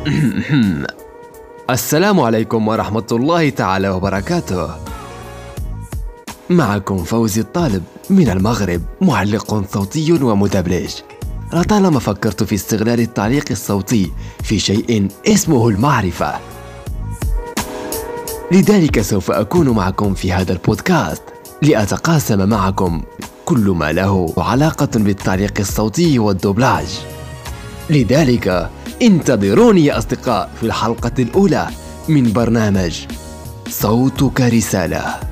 السلام عليكم ورحمة الله تعالى وبركاته. معكم فوزي الطالب من المغرب معلق صوتي ومدبلج. لطالما فكرت في استغلال التعليق الصوتي في شيء اسمه المعرفة. لذلك سوف أكون معكم في هذا البودكاست لأتقاسم معكم كل ما له علاقة بالتعليق الصوتي والدوبلاج. لذلك انتظروني يا أصدقاء في الحلقة الأولى من برنامج صوتك رسالة.